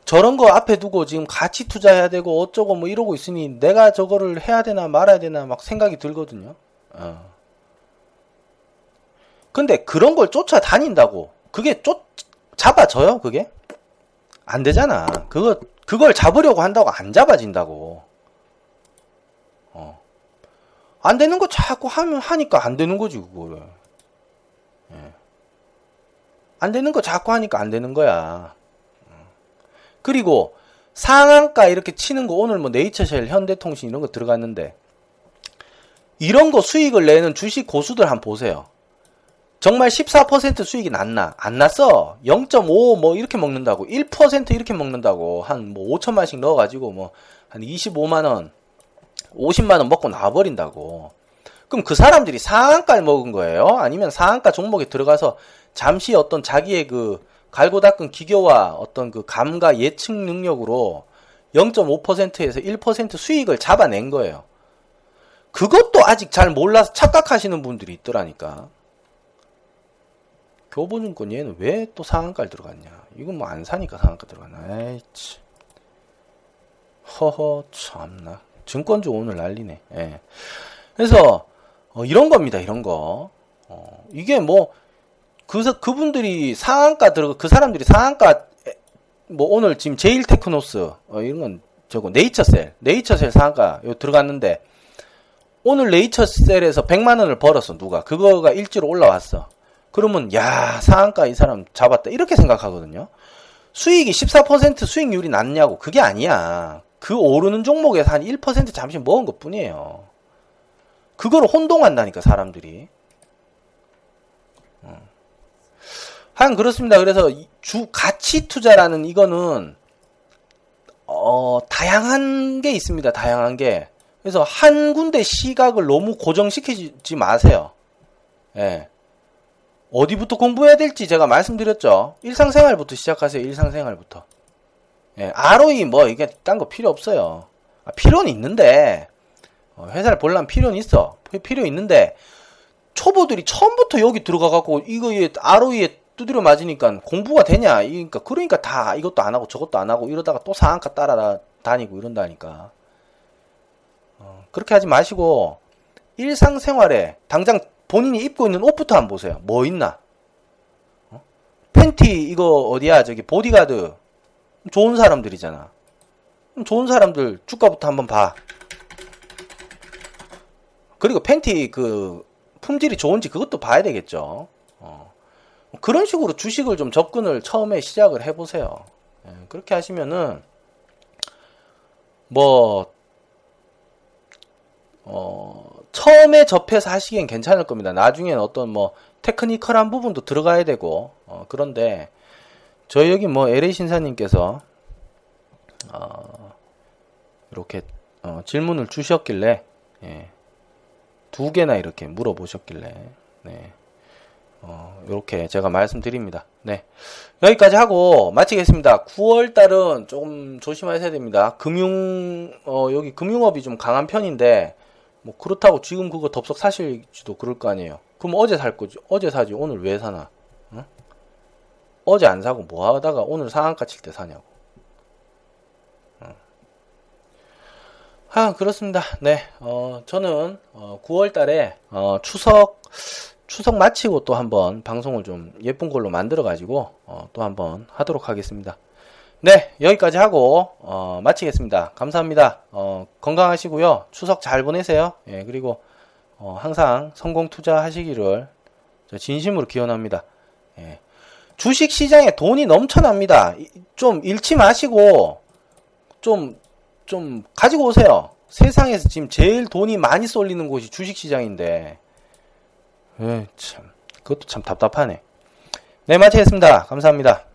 C: 저런 거 앞에 두고 지금 같이 투자해야 되고 어쩌고 뭐 이러고 있으니 내가 저거를 해야 되나 말아야 되나 막 생각이 들거든요. 어. 근데 그런 걸 쫓아다닌다고 그게 쫓 잡아져요 그게 안 되잖아. 그거 그걸 잡으려고 한다고 안 잡아진다고. 어. 안 되는 거 자꾸 하면 하니까 안 되는 거지 그거를. 예. 안 되는 거 자꾸 하니까 안 되는 거야. 그리고 상한가 이렇게 치는 거 오늘 뭐 네이처셀, 현대통신 이런 거 들어갔는데 이런 거 수익을 내는 주식 고수들 한번 보세요. 정말 14% 수익이 났나? 안 났어. 0.5 뭐 이렇게 먹는다고. 1% 이렇게 먹는다고. 한 뭐 5천만씩 넣어가지고 뭐 한 25만원, 50만 원 먹고 나와버린다고. 그럼 그 사람들이 상한가를 먹은 거예요? 아니면 상한가 종목에 들어가서 잠시 어떤 자기의 그 갈고 닦은 기교와 어떤 그 감과 예측 능력으로 0.5%에서 1% 수익을 잡아낸 거예요. 그것도 아직 잘 몰라서 착각하시는 분들이 있더라니까. 교보증권 얘는 왜 또 상한가를 들어갔냐. 이건 뭐 안 사니까 상한가 들어갔나. 에이치. 허허, 참나. 증권주 오늘 난리네. 예. 그래서, 어, 이런 겁니다, 이런 거. 어, 이게 뭐, 그, 그분들이 상한가 들어, 그 사람들이 상한가, 뭐 오늘 지금 제일 테크노스, 어, 이런 건 저거 네이처셀, 네이처셀 상한가 요 들어갔는데, 오늘 네이처셀에서 100만 원을 벌었어, 누가. 그거가 일지로 올라왔어. 그러면, 야, 상한가 이 사람 잡았다. 이렇게 생각하거든요. 수익이 14% 수익률이 낮냐고. 그게 아니야. 그 오르는 종목에서 한 1% 잠시 먹은 것 뿐이에요. 그거를 혼동한다니까, 사람들이. 하여간 그렇습니다. 그래서 주 가치 투자라는 이거는 어, 다양한 게 있습니다. 다양한 게. 그래서 한 군데 시각을 너무 고정시키지 마세요. 예. 어디부터 공부해야 될지 제가 말씀드렸죠. 일상생활부터 시작하세요. 일상생활부터. 예. ROE 뭐 이게 딴 거 필요 없어요. 아, 필요는 있는데 어, 회사를 볼려면 필요는 있어. 필요 있는데 초보들이 처음부터 여기 들어가 갖고 이거에 ROE에 두드려 맞으니까 공부가 되냐? 그러니까 그러니까 다 이것도 안 하고 저것도 안 하고 이러다가 또 상한가 따라 다니고 이런다니까. 어, 그렇게 하지 마시고 일상생활에 당장 본인이 입고 있는 옷부터 한번 보세요. 뭐 있나? 어? 팬티 이거 어디야? 저기 보디가드 좋은 사람들이잖아. 좋은 사람들 주가부터 한번 봐. 그리고 팬티 그 품질이 좋은지 그것도 봐야 되겠죠. 어. 그런 식으로 주식을 좀 접근을 처음에 시작을 해보세요. 예, 그렇게 하시면은 뭐 어, 처음에 접해서 하시기엔 괜찮을 겁니다. 나중에는 어떤 뭐 테크니컬한 부분도 들어가야 되고 어, 그런데 저희 여기 뭐 LA 신사님께서 어, 이렇게 어, 질문을 주셨길래 예, 두 개나 이렇게 물어보셨길래 네. 어, 이렇게 제가 말씀드립니다. 네. 여기까지 하고 마치겠습니다. 9월 달은 조금 조심하셔야 됩니다. 금융, 어, 여기 금융업이 좀 강한 편인데, 뭐, 그렇다고 지금 그거 덥석 사실지도 그럴 거 아니에요. 그럼 어제 살 거지. 어제 사지. 오늘 왜 사나? 응? 어제 안 사고 뭐 하다가 오늘 상한가 칠 때 사냐고. 응. 아, 그렇습니다. 네. 어, 저는, 어, 9월 달에, 어, 추석, 추석 마치고 또 한번 방송을 좀 예쁜 걸로 만들어 가지고 어, 또 한번 하도록 하겠습니다. 네 여기까지 하고 어, 마치겠습니다. 감사합니다. 어, 건강하시고요. 추석 잘 보내세요. 예, 그리고 어, 항상 성공 투자 하시기를 진심으로 기원합니다. 예. 주식 시장에 돈이 넘쳐납니다. 좀 잃지 마시고 좀좀 가지고 오세요. 세상에서 지금 제일 돈이 많이 쏠리는 곳이 주식 시장인데 에 참, 그것도 참 답답하네. 네, 마치겠습니다. 감사합니다.